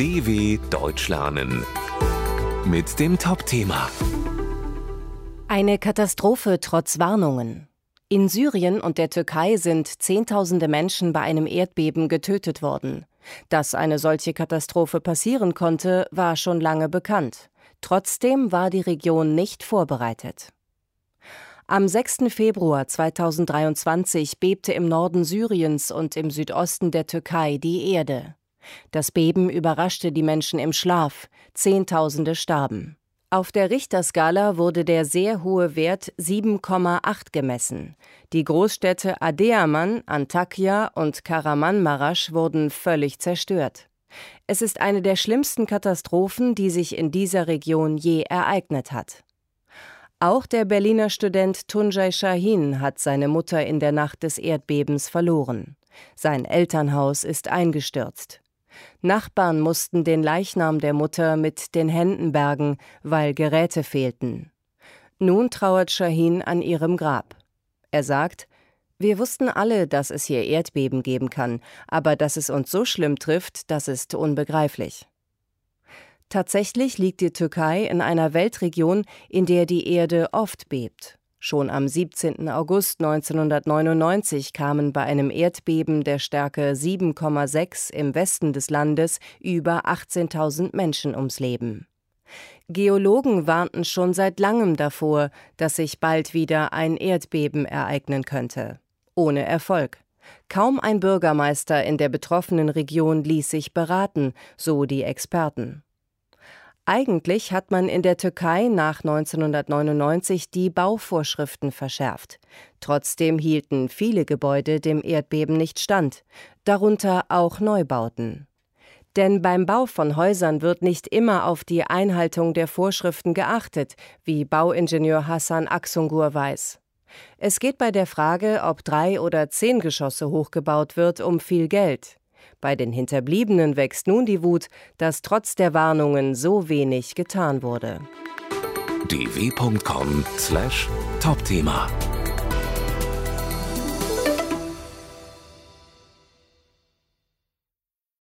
DW Deutsch lernen mit dem Top-Thema Eine Katastrophe trotz Warnungen. In Syrien und der Türkei sind Zehntausende Menschen bei einem Erdbeben getötet worden. Dass eine solche Katastrophe passieren konnte, war schon lange bekannt. Trotzdem war die Region nicht vorbereitet. Am 6. Februar 2023 bebte im Norden Syriens und im Südosten der Türkei die Erde. Das Beben überraschte die Menschen im Schlaf, Zehntausende starben. Auf der Richterskala wurde der sehr hohe Wert 7,8 gemessen. Die Großstädte Adeaman, Antakya und Karamanmaraş wurden völlig zerstört. Es ist eine der schlimmsten Katastrophen, die sich in dieser Region je ereignet hat. Auch der Berliner Student Tunjai Shahin hat seine Mutter in der Nacht des Erdbebens verloren. Sein Elternhaus ist eingestürzt. Nachbarn mussten den Leichnam der Mutter mit den Händen bergen, weil Geräte fehlten. Nun trauert Shahin an ihrem Grab. Er sagt, wir wussten alle, dass es hier Erdbeben geben kann, aber dass es uns so schlimm trifft, das ist unbegreiflich. Tatsächlich liegt die Türkei in einer Weltregion, in der die Erde oft bebt. Schon am 17. August 1999 kamen bei einem Erdbeben der Stärke 7,6 im Westen des Landes über 18.000 Menschen ums Leben. Geologen warnten schon seit langem davor, dass sich bald wieder ein Erdbeben ereignen könnte. Ohne Erfolg. Kaum ein Bürgermeister in der betroffenen Region ließ sich beraten, so die Experten. Eigentlich hat man in der Türkei nach 1999 die Bauvorschriften verschärft. Trotzdem hielten viele Gebäude dem Erdbeben nicht stand, darunter auch Neubauten. Denn beim Bau von Häusern wird nicht immer auf die Einhaltung der Vorschriften geachtet, wie Bauingenieur Hassan Aksungur weiß. Es geht bei der Frage, ob drei oder zehn Geschosse hochgebaut wird, um viel Geld. Bei den Hinterbliebenen wächst nun die Wut, dass trotz der Warnungen so wenig getan wurde. dw.com/topthema